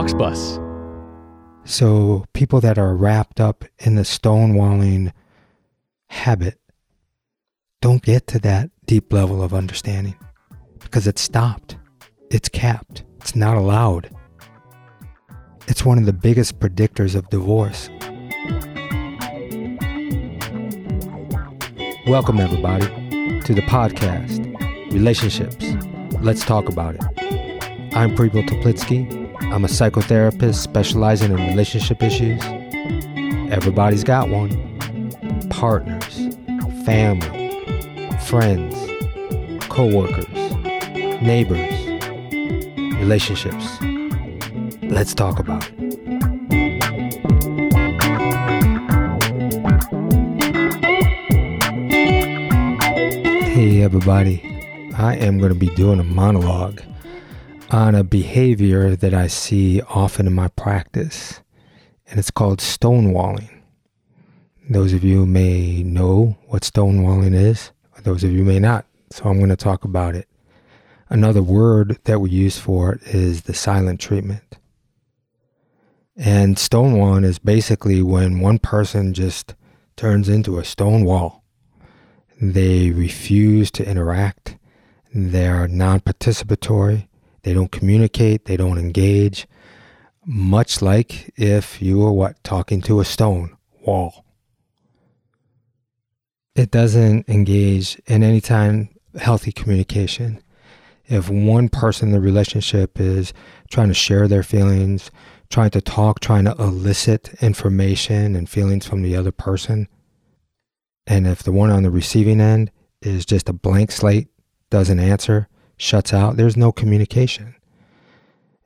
Bus. So people that are wrapped up in the stonewalling habit don't get to that deep level of understanding because it's stopped. It's capped. It's not allowed. It's one of the biggest predictors of divorce. Welcome, everybody, to the podcast, Relationships. Let's talk about it. I'm Preble Teplitsky. I'm a psychotherapist specializing in relationship issues. Everybody's got one partners, family, friends, co workers, neighbors, relationships. Let's talk about it. Hey, everybody. I am going to be doing a monologue on a behavior that I see often in my practice, and it's called stonewalling. Those of you may know what stonewalling is, those of you may not, so I'm going to talk about it. Another word that we use for it is the silent treatment. And stonewalling is basically when one person just turns into a stone wall. They refuse to interact. They're non participatory. They don't communicate. They don't engage. Much like if you were what? Talking to a stone wall. It doesn't engage in any time healthy communication. If one person in the relationship is trying to share their feelings, trying to talk, trying to elicit information and feelings from the other person, and if the one on the receiving end is just a blank slate, doesn't answer, shuts out, there's no communication.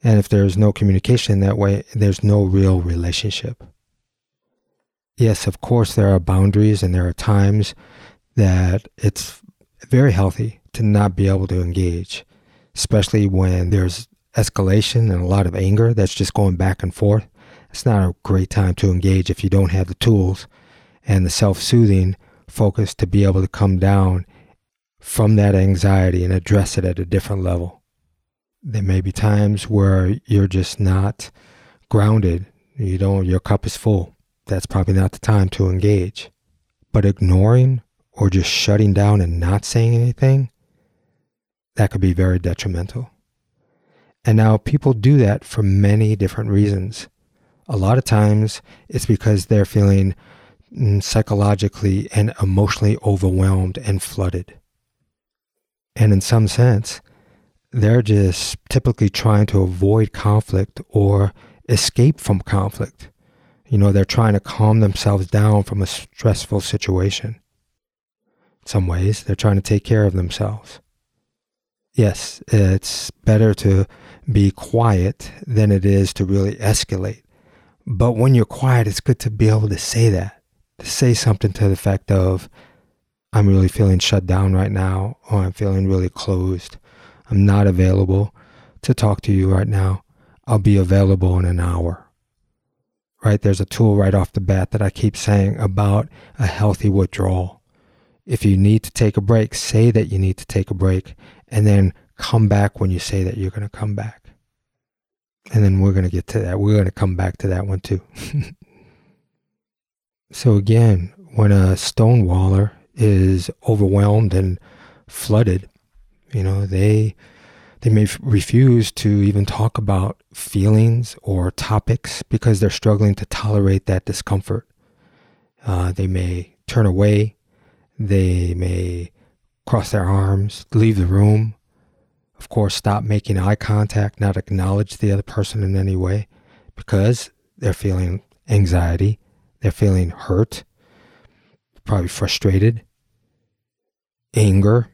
And if there's no communication that way, there's no real relationship. Yes, of course, there are boundaries and there are times that it's very healthy to not be able to engage, especially when there's escalation and a lot of anger that's just going back and forth. It's not a great time to engage if you don't have the tools and the self soothing focus to be able to come down from that anxiety and address it at a different level. There may be times where you're just not grounded. You don't, your cup is full. That's probably not the time to engage. But ignoring or just shutting down and not saying anything, that could be very detrimental. And now people do that for many different reasons. A lot of times it's because they're feeling mm, psychologically and emotionally overwhelmed and flooded. And in some sense, they're just typically trying to avoid conflict or escape from conflict. You know, they're trying to calm themselves down from a stressful situation. In some ways, they're trying to take care of themselves. Yes, it's better to be quiet than it is to really escalate. But when you're quiet, it's good to be able to say that, to say something to the effect of, I'm really feeling shut down right now, or I'm feeling really closed. I'm not available to talk to you right now. I'll be available in an hour. Right? There's a tool right off the bat that I keep saying about a healthy withdrawal. If you need to take a break, say that you need to take a break and then come back when you say that you're going to come back. And then we're going to get to that. We're going to come back to that one too. so, again, when a stonewaller is overwhelmed and flooded, you know, they they may f- refuse to even talk about feelings or topics because they're struggling to tolerate that discomfort. Uh, they may turn away. They may cross their arms, leave the room. Of course, stop making eye contact, not acknowledge the other person in any way because they're feeling anxiety, they're feeling hurt, probably frustrated, anger,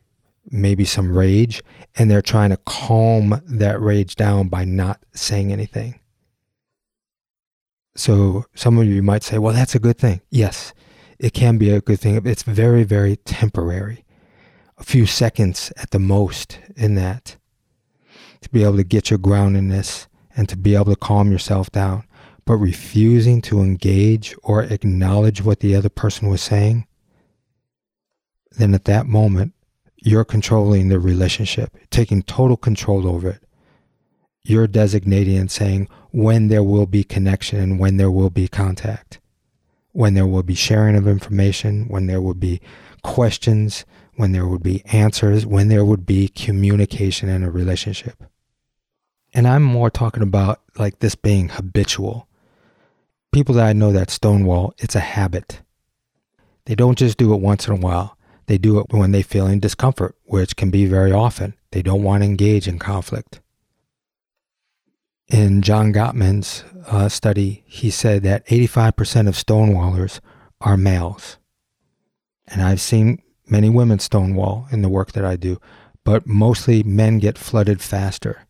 maybe some rage, and they're trying to calm that rage down by not saying anything. So some of you might say, well, that's a good thing. Yes, it can be a good thing. It's very, very temporary. A few seconds at the most in that to be able to get your groundedness and to be able to calm yourself down. But refusing to engage or acknowledge what the other person was saying, then at that moment, you're controlling the relationship, taking total control over it. you're designating and saying when there will be connection and when there will be contact, when there will be sharing of information, when there will be questions, when there would be answers, when there would be communication in a relationship. And I'm more talking about like this being habitual. People that I know that stonewall, it's a habit. They don't just do it once in a while. They do it when they feel in discomfort, which can be very often. They don't want to engage in conflict. In John Gottman's uh, study, he said that 85% of stonewallers are males. And I've seen many women stonewall in the work that I do, but mostly men get flooded faster.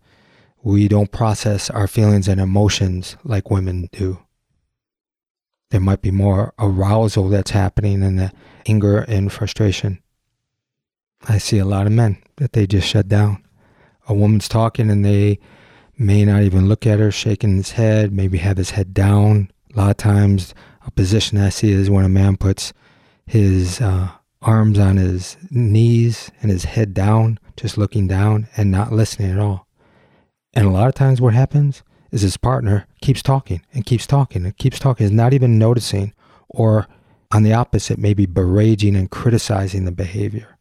We don't process our feelings and emotions like women do. There might be more arousal that's happening in the anger and frustration. I see a lot of men that they just shut down. A woman's talking and they may not even look at her, shaking his head, maybe have his head down. A lot of times, a position I see is when a man puts his uh, arms on his knees and his head down, just looking down and not listening at all. And a lot of times, what happens is his partner keeps talking and keeps talking and keeps talking, is not even noticing, or on the opposite, maybe berating and criticizing the behavior.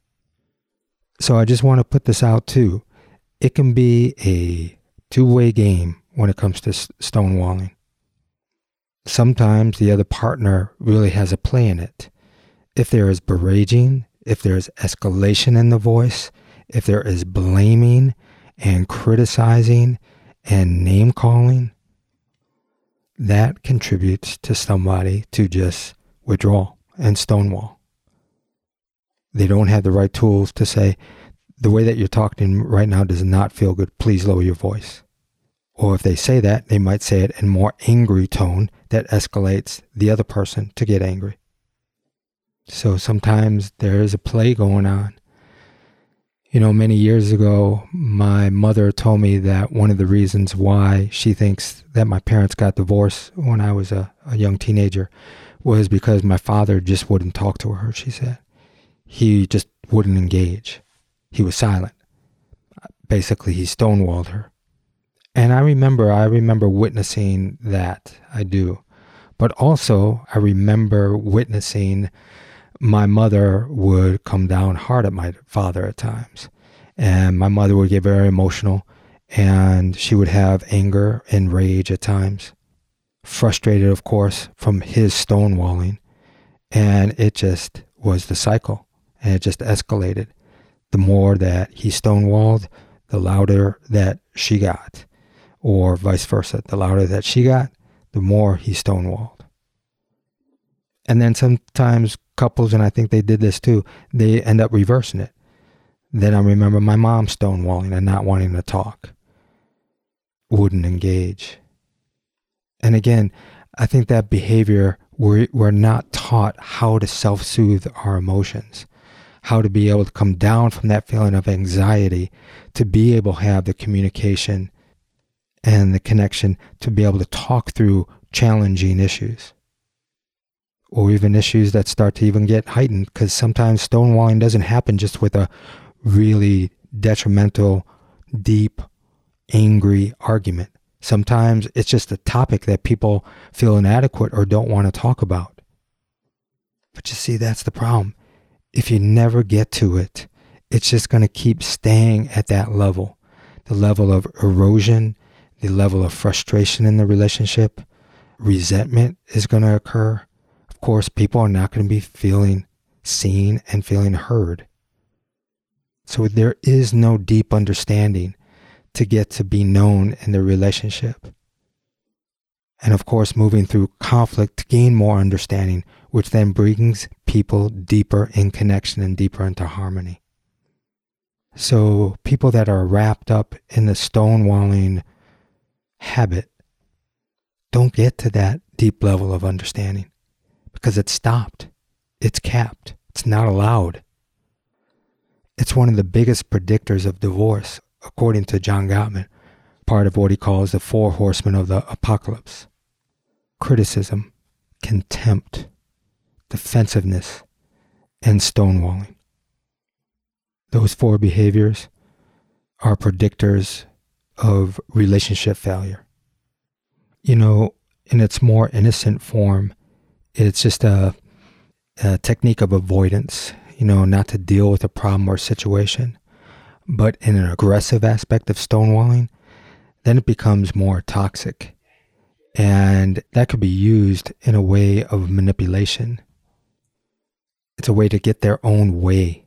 So I just want to put this out too. It can be a two way game when it comes to stonewalling. Sometimes the other partner really has a play in it. If there is berating, if there is escalation in the voice, if there is blaming and criticizing and name calling, that contributes to somebody to just withdraw and stonewall. They don't have the right tools to say, the way that you're talking right now does not feel good. Please lower your voice. Or if they say that, they might say it in more angry tone that escalates the other person to get angry. So sometimes there is a play going on. You know, many years ago, my mother told me that one of the reasons why she thinks that my parents got divorced when I was a, a young teenager was because my father just wouldn't talk to her, she said. He just wouldn't engage. He was silent. Basically, he stonewalled her. And I remember, I remember witnessing that. I do. But also, I remember witnessing my mother would come down hard at my father at times. And my mother would get very emotional and she would have anger and rage at times. Frustrated, of course, from his stonewalling. And it just was the cycle and it just escalated the more that he stonewalled, the louder that she got, or vice versa. The louder that she got, the more he stonewalled. And then sometimes couples, and I think they did this too, they end up reversing it. Then I remember my mom stonewalling and not wanting to talk, wouldn't engage. And again, I think that behavior, we're, we're not taught how to self soothe our emotions how to be able to come down from that feeling of anxiety to be able to have the communication and the connection to be able to talk through challenging issues or even issues that start to even get heightened because sometimes stonewalling doesn't happen just with a really detrimental, deep, angry argument. Sometimes it's just a topic that people feel inadequate or don't want to talk about. But you see, that's the problem if you never get to it, it's just going to keep staying at that level the level of erosion, the level of frustration in the relationship, resentment is going to occur. Of course, people are not going to be feeling seen and feeling heard. So there is no deep understanding to get to be known in the relationship. And of course, moving through conflict to gain more understanding, which then brings people deeper in connection and deeper into harmony. So, people that are wrapped up in the stonewalling habit don't get to that deep level of understanding because it's stopped, it's capped, it's not allowed. It's one of the biggest predictors of divorce, according to John Gottman, part of what he calls the four horsemen of the apocalypse criticism, contempt, defensiveness, and stonewalling. Those four behaviors are predictors of relationship failure. You know, in its more innocent form, it's just a, a technique of avoidance, you know, not to deal with a problem or situation. But in an aggressive aspect of stonewalling, then it becomes more toxic. And that could be used in a way of manipulation. It's a way to get their own way.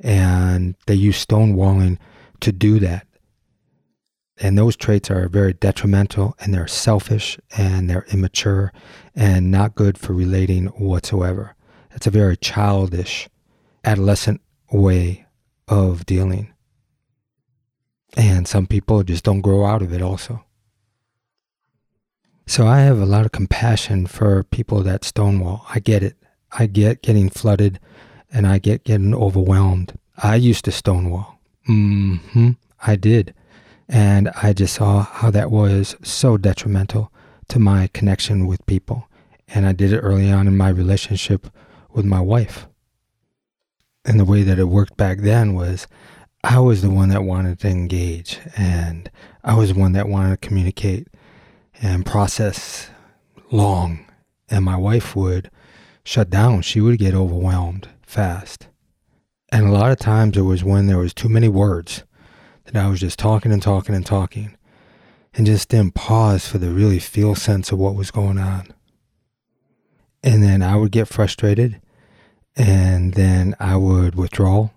And they use stonewalling to do that. And those traits are very detrimental and they're selfish and they're immature and not good for relating whatsoever. It's a very childish, adolescent way of dealing. And some people just don't grow out of it also. So I have a lot of compassion for people that stonewall. I get it. I get getting flooded and I get getting overwhelmed. I used to stonewall. hmm I did. And I just saw how that was so detrimental to my connection with people. And I did it early on in my relationship with my wife. And the way that it worked back then was I was the one that wanted to engage and I was the one that wanted to communicate and process long. And my wife would shut down. She would get overwhelmed fast. And a lot of times it was when there was too many words that I was just talking and talking and talking and just didn't pause for the really feel sense of what was going on. And then I would get frustrated and then I would withdraw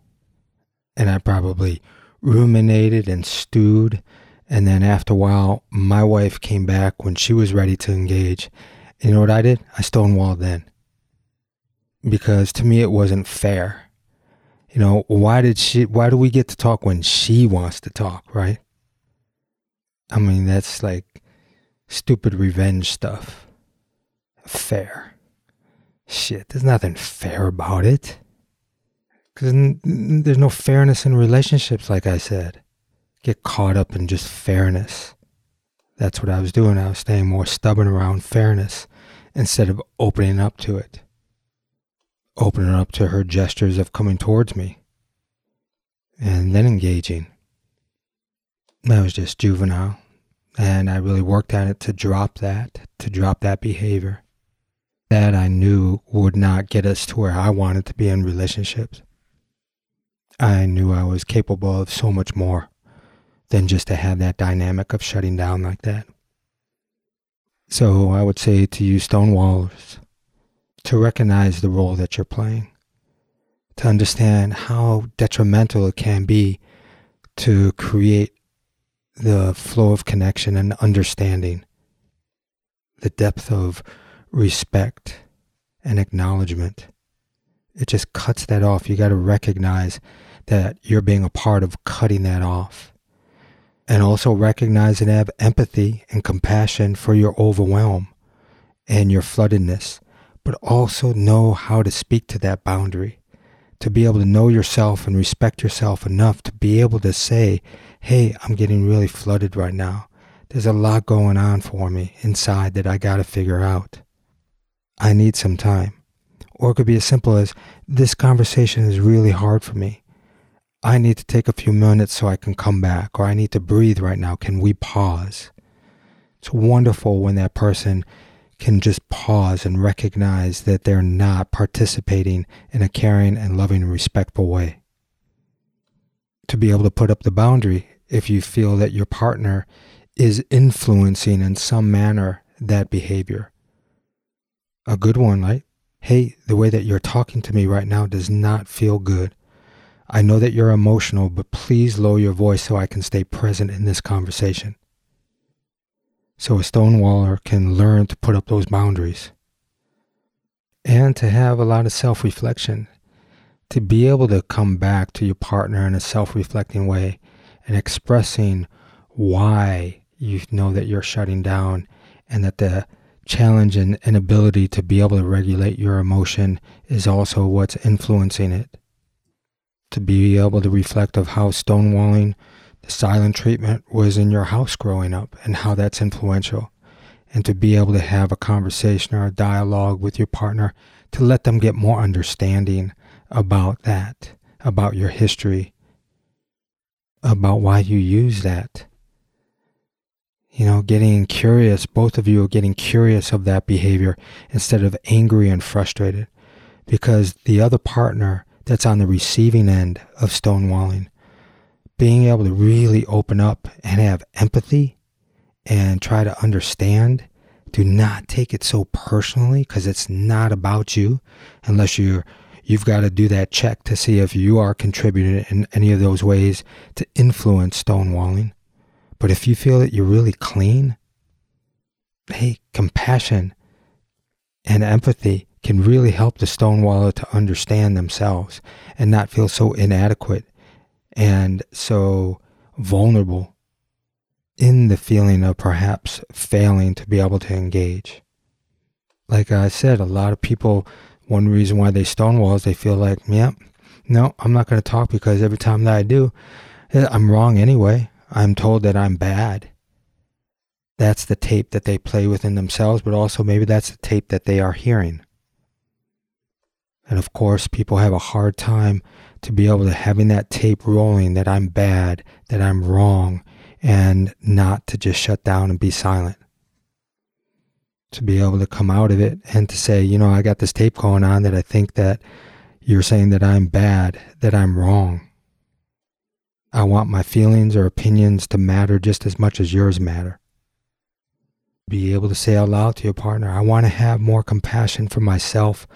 and I probably ruminated and stewed. And then after a while, my wife came back when she was ready to engage. And you know what I did? I stonewalled then. Because to me, it wasn't fair you know, why did she, why do we get to talk when she wants to talk, right? I mean, that's like stupid revenge stuff. Fair. Shit, there's nothing fair about it. Because there's no fairness in relationships, like I said. Get caught up in just fairness. That's what I was doing. I was staying more stubborn around fairness instead of opening up to it opening up to her gestures of coming towards me and then engaging. That was just juvenile. And I really worked at it to drop that, to drop that behavior that I knew would not get us to where I wanted to be in relationships. I knew I was capable of so much more than just to have that dynamic of shutting down like that. So I would say to you, Stonewallers, to recognize the role that you're playing, to understand how detrimental it can be to create the flow of connection and understanding, the depth of respect and acknowledgement. It just cuts that off. You got to recognize that you're being a part of cutting that off. And also recognize and have empathy and compassion for your overwhelm and your floodedness but also know how to speak to that boundary, to be able to know yourself and respect yourself enough to be able to say, hey, I'm getting really flooded right now. There's a lot going on for me inside that I got to figure out. I need some time. Or it could be as simple as this conversation is really hard for me. I need to take a few minutes so I can come back, or I need to breathe right now. Can we pause? It's wonderful when that person can just pause and recognize that they're not participating in a caring and loving and respectful way. To be able to put up the boundary if you feel that your partner is influencing in some manner that behavior. A good one, right? Hey, the way that you're talking to me right now does not feel good. I know that you're emotional, but please lower your voice so I can stay present in this conversation so a stonewaller can learn to put up those boundaries and to have a lot of self reflection, to be able to come back to your partner in a self reflecting way and expressing why you know that you're shutting down and that the challenge and inability to be able to regulate your emotion is also what's influencing it. To be able to reflect of how stonewalling silent treatment was in your house growing up and how that's influential. And to be able to have a conversation or a dialogue with your partner to let them get more understanding about that, about your history, about why you use that, You know, getting curious, both of you are getting curious of that behavior instead of angry and frustrated because the other partner that's on the receiving end of stonewalling, being able to really open up and have empathy and try to understand. Do not take it so personally because it's not about you unless you're you've got to do that check to see if you are contributing in any of those ways to influence stonewalling. But if you feel that you're really clean, hey, compassion and empathy can really help the stonewaller to understand themselves and not feel so inadequate and so vulnerable in the feeling of perhaps failing to be able to engage. Like I said, a lot of people one reason why they stonewall is they feel like, yeah, no, I'm not going to talk because every time that I do, eh, I'm wrong anyway. I'm told that I'm bad. That's the tape that they play within themselves, but also maybe that's the tape that they are hearing. And of course, people have a hard time to be able to having that tape rolling that I'm bad, that I'm wrong, and not to just shut down and be silent to be able to come out of it and to say, you know, I got this tape going on that I think that you're saying that I'm bad, that I'm wrong. I want my feelings or opinions to matter just as much as yours matter. Be able to say out loud to your partner, I want to have more compassion for myself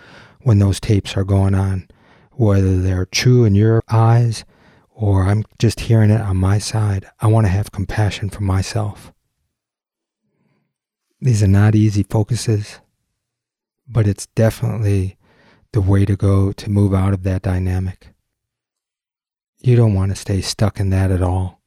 when those tapes are going on, whether they're true in your eyes or I'm just hearing it on my side. I want to have compassion for myself. These are not easy focuses, but it's definitely the way to go to move out of that dynamic. You don't want to stay stuck in that at all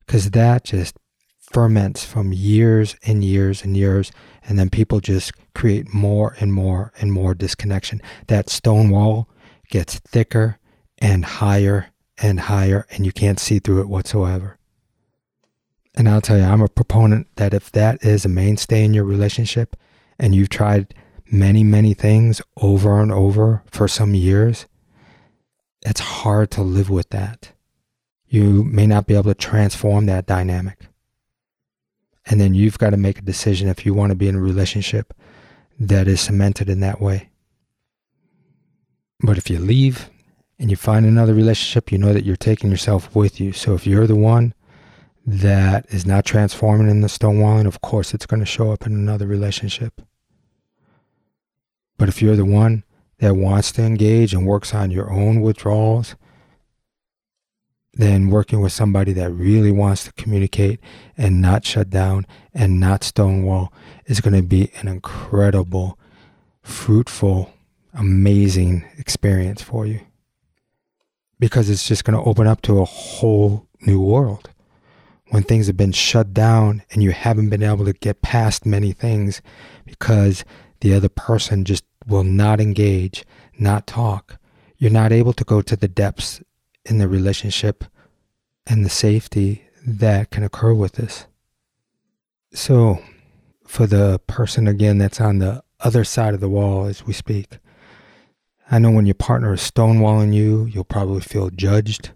because that just ferments from years and years and years, and then people just create more and more and more disconnection. That stone wall gets thicker and higher and higher, and you can't see through it whatsoever. And I'll tell you, I'm a proponent that if that is a mainstay in your relationship and you've tried many, many things over and over for some years, it's hard to live with that. You may not be able to transform that dynamic. And then you've got to make a decision if you want to be in a relationship that is cemented in that way. But if you leave and you find another relationship, you know that you're taking yourself with you. So if you're the one that is not transforming in the stonewalling, of course, it's going to show up in another relationship. But if you're the one that wants to engage and works on your own withdrawals, then working with somebody that really wants to communicate and not shut down and not stonewall is going to be an incredible, fruitful, amazing experience for you. Because it's just going to open up to a whole new world when things have been shut down and you haven't been able to get past many things because the other person just will not engage, not talk. You're not able to go to the depths in the relationship and the safety that can occur with this. So, for the person again that's on the other side of the wall as we speak, I know when your partner is stonewalling you, you'll probably feel judged.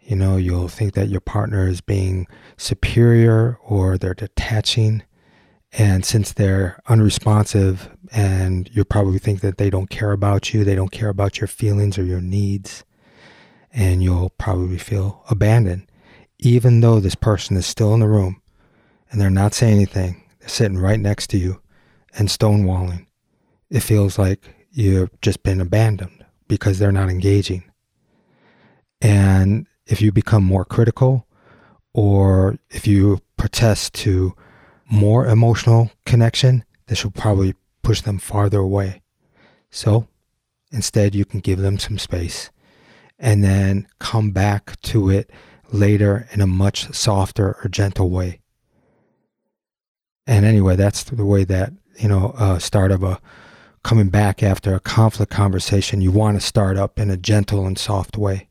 You know, you'll think that your partner is being superior or they're detaching. And since they're unresponsive, and you probably think that they don't care about you, they don't care about your feelings or your needs, and you'll probably feel abandoned, even though this person is still in the room and they're not saying anything. They're sitting right next to you and stonewalling. It feels like you've just been abandoned because they're not engaging. And if you become more critical or if you protest to more emotional connection, this will probably push them farther away. So instead, you can give them some space and then come back to it later in a much softer or gentle way. And anyway, that's the way that, you know, uh, start of a coming back after a conflict conversation, you want to start up in a gentle and soft way.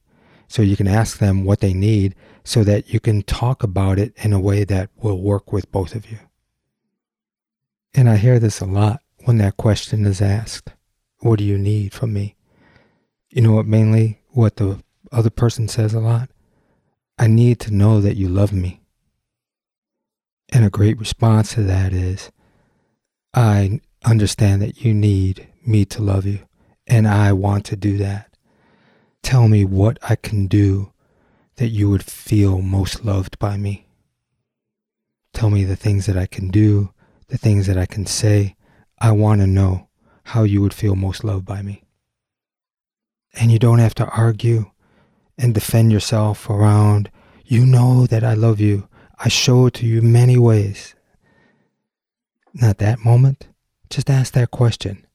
So you can ask them what they need so that you can talk about it in a way that will work with both of you. And I hear this a lot when that question is asked What do you need from me? You know what, mainly what the other person says a lot? I need to know that you love me. And a great response to that is, I understand that you need me to love you, and I want to do that. Tell me what I can do that you would feel most loved by me. Tell me the things that I can do, the things that I can say. I want to know how you would feel most loved by me. And you don't have to argue and defend yourself around, you know that I love you. I show it to you many ways. Not that moment. Just ask that question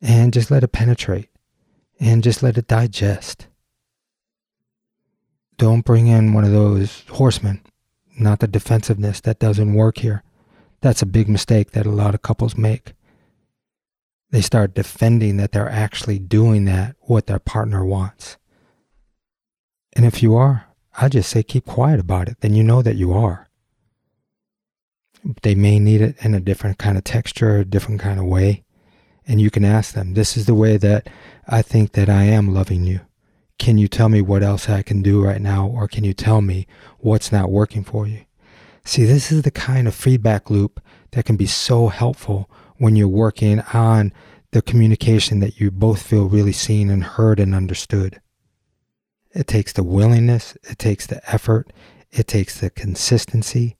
and just let it penetrate and just let it digest. Don't bring in one of those horsemen, not the defensiveness that doesn't work here. That's a big mistake that a lot of couples make. They start defending that they're actually doing that, what their partner wants. And if you are, I just say keep quiet about it. Then you know that you are. They may need it in a different kind of texture, a different kind of way. And you can ask them, This is the way that I think that I am loving you. Can you tell me what else I can do right now? Or can you tell me what's not working for you? See, this is the kind of feedback loop that can be so helpful when you're working on the communication that you both feel really seen and heard and understood. It takes the willingness, it takes the effort, it takes the consistency,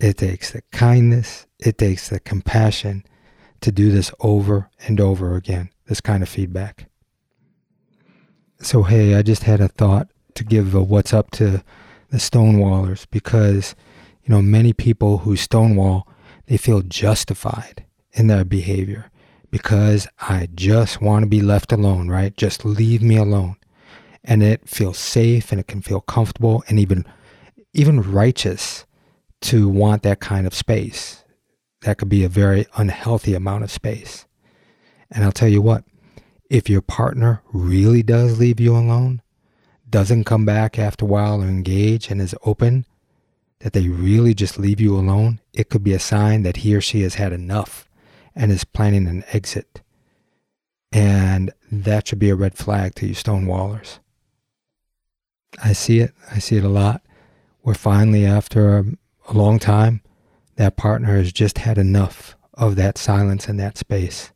it takes the kindness, it takes the compassion to do this over and over again, this kind of feedback. So, hey, I just had a thought to give a what's up to the stonewallers because, you know, many people who stonewall, they feel justified in their behavior because I just want to be left alone, right? Just leave me alone and it feels safe and it can feel comfortable and even even righteous to want that kind of space. That could be a very unhealthy amount of space. And I'll tell you what, if your partner really does leave you alone, doesn't come back after a while or engage and is open, that they really just leave you alone, it could be a sign that he or she has had enough and is planning an exit. And that should be a red flag to you stonewallers. I see it. I see it a lot. We're finally, after a, long time, that partner has just had enough of that silence and that space.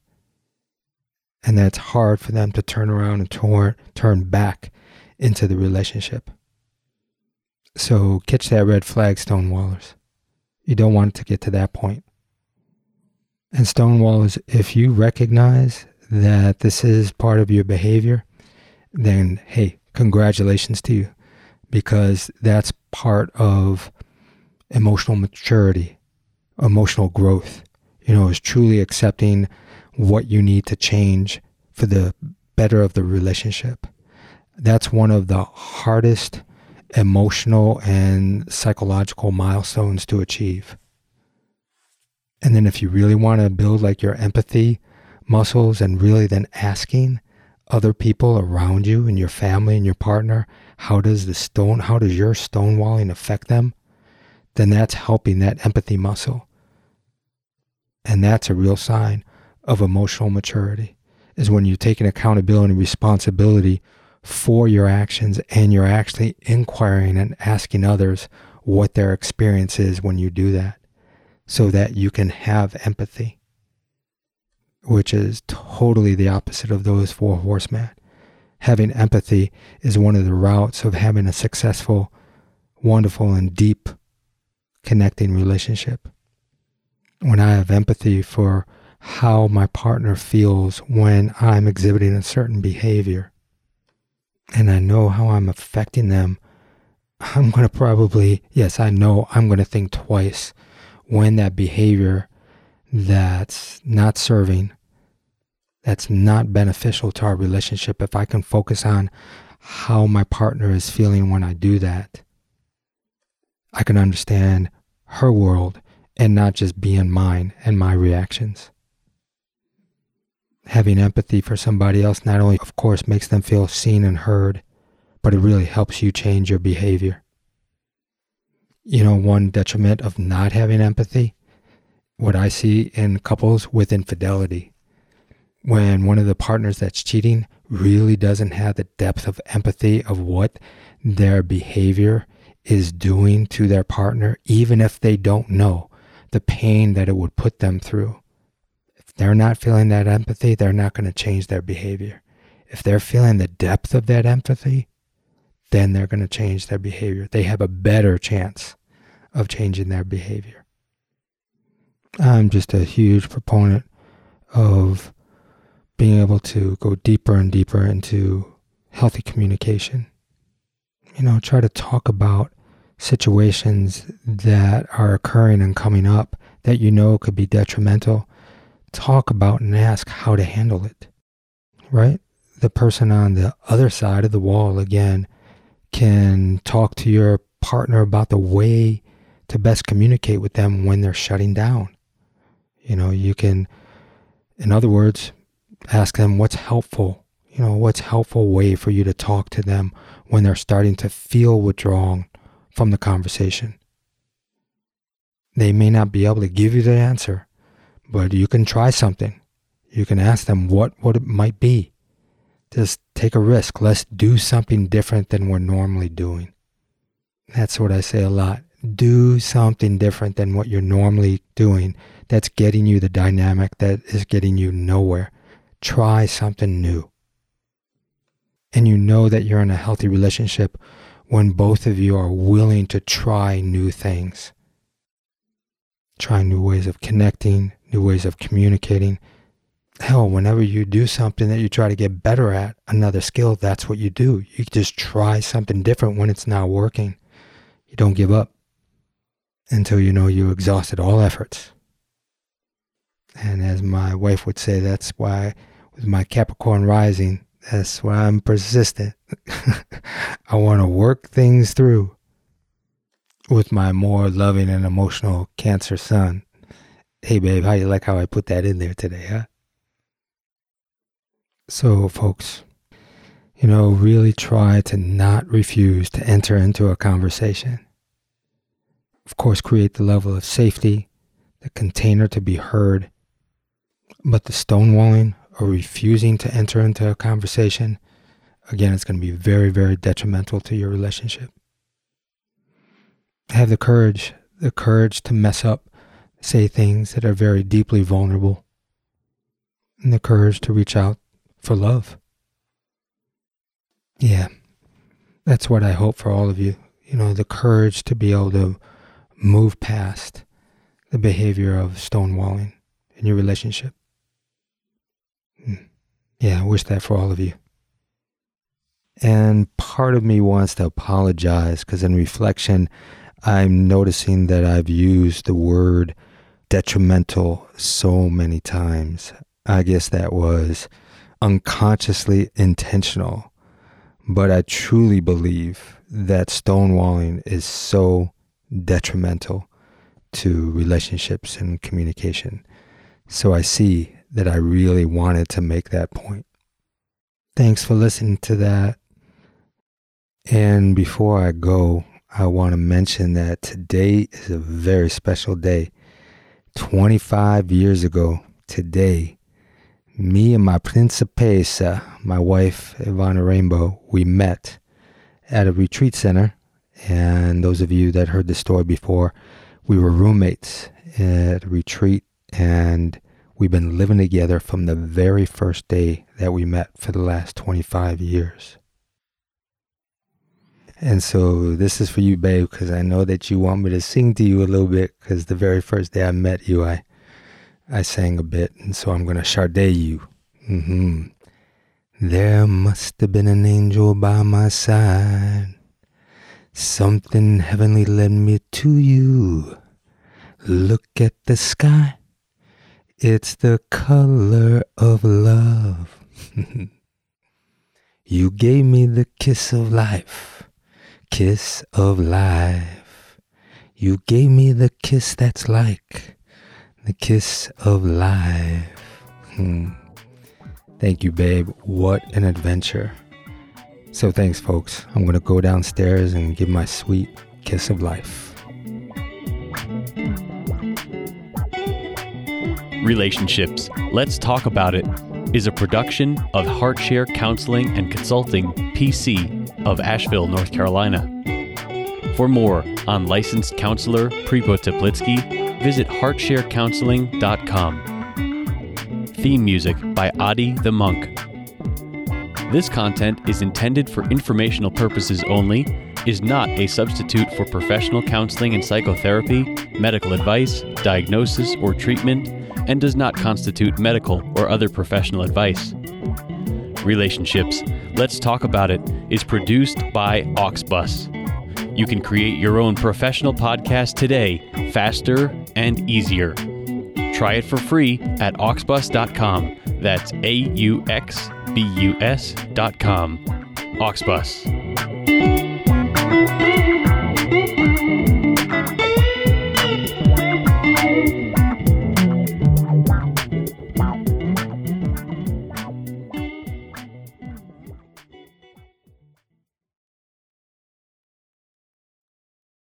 And that's hard for them to turn around and turn, turn back into the relationship. So catch that red flag, stonewallers. You don't want it to get to that point. And stonewallers, if you recognize that this is part of your behavior, then hey, congratulations to you because that's part of emotional maturity, emotional growth. You know, is truly accepting what you need to change for the better of the relationship. That's one of the hardest emotional and psychological milestones to achieve. And then if you really want to build like your empathy muscles and really then asking other people around you and your family and your partner, how does the stone, how does your stonewalling affect them? Then that's helping that empathy muscle. And that's a real sign of emotional maturity is when you're taking accountability and responsibility for your actions and you're actually inquiring and asking others what their experience is when you do that so that you can have empathy which is totally the opposite of those four horsemen. Having empathy is one of the roots of having a successful, wonderful, and deep connecting relationship. When I have empathy for how my partner feels when I'm exhibiting a certain behavior, and I know how I'm affecting them, I'm going to probably, yes, I know I'm going to think twice when that behavior that's not serving that's not beneficial to our relationship, if I can focus on how my partner is feeling when I do that, I can understand her world and not just be in mine and my reactions. Having empathy for somebody else not only, of course, makes them feel seen and heard, but it really helps you change your behavior. You know, one detriment of not having empathy, what I see in couples with infidelity when one of the partners that's cheating really doesn't have the depth of empathy of what their behavior is doing to their partner, even if they don't know the pain that it would put them through. If they're not feeling that empathy, they're not going to change their behavior. If they're feeling the depth of that empathy, then they're going to change their behavior. They have a better chance of changing their behavior. I'm just a huge proponent of being able to go deeper and deeper into healthy communication. You know, try to talk about situations that are occurring and coming up that you know could be detrimental. Talk about and ask how to handle it, right? The person on the other side of the wall, again, can talk to your partner about the way to best communicate with them when they're shutting down. You know, you can, in other words, ask them what's helpful. You know, what's helpful way for you to talk to them when they're starting to feel withdrawn from the conversation. They may not be able to give you the answer, but you can try something. You can ask them what, what it might be. Just take a risk. Let's do something different than we're normally doing. That's what I say a lot. Do something different than what you're normally doing that's getting you the dynamic that is getting you nowhere. Try something new. And you know that you're in a healthy relationship when both of you are willing to try new things. Try new ways of connecting, new ways of communicating, hell, whenever you do something that you try to get better at, another skill, that's what you do. You just try something different when it's not working. You don't give up until you know you exhausted all efforts. And as my wife would say, that's why with my Capricorn rising, that's why I'm persistent. I want to work things through with my more loving and emotional Cancer sun. Hey, babe, how you like how I put that in there today, huh? So, folks, you know, really try to not refuse to enter into a conversation. Of course, create the level of safety, the container to be heard. But the stonewalling or refusing to enter into a conversation, again, it's going to be very, very detrimental to your relationship. Have the courage, the courage to mess up, say things that are very deeply vulnerable, and the courage to reach out for love. Yeah, that's what I hope for all of you. You know, the courage to be able to move past the behavior of stonewalling in your relationship. Hmm. Yeah, I wish that for all of you. And part of me wants to apologize because in reflection, I'm noticing that I've used the word detrimental so many times. I guess that was unconsciously intentional. But I truly believe that stonewalling is so detrimental to relationships and communication. So I see that I really wanted to make that point. Thanks for listening to that. And before I go, I want to mention that today is a very special day. 25 years ago, today, me and my principessa, my wife, Ivana Rainbow, we met at a retreat center. And those of you that heard the story before, we were roommates at a retreat and we've been living together from the very first day that we met for the last 25 years. And so this is for you, babe, because I know that you want me to sing to you a little bit because the very first day I met you, I I sang a bit, and so I'm going to Sade you. Mm-hmm. There must have been an angel by my side. Something heavenly led me to you. Look at the sky. It's the color of love. you gave me the kiss of life, kiss of life. You gave me the kiss that's like the kiss of life. Hmm. Thank you, babe. What an adventure. So, thanks, folks. I'm going to go downstairs and give my sweet kiss of life. Relationships. Let's talk about it is a production of Heartshare Counseling and Consulting, PC, of Asheville, North Carolina. For more on licensed counselor Prepo Teplitsky, visit heartsharecounseling.com. Theme music by Adi the Monk. This content is intended for informational purposes only, is not a substitute for professional counseling and psychotherapy, medical advice, diagnosis, or treatment, and does not constitute medical or other professional advice. Relationships, Let's Talk About It is produced by Auxbus. You can create your own professional podcast today, faster and easier. Try it for free at auxbus.com. That's A U X B U S.com. Auxbus.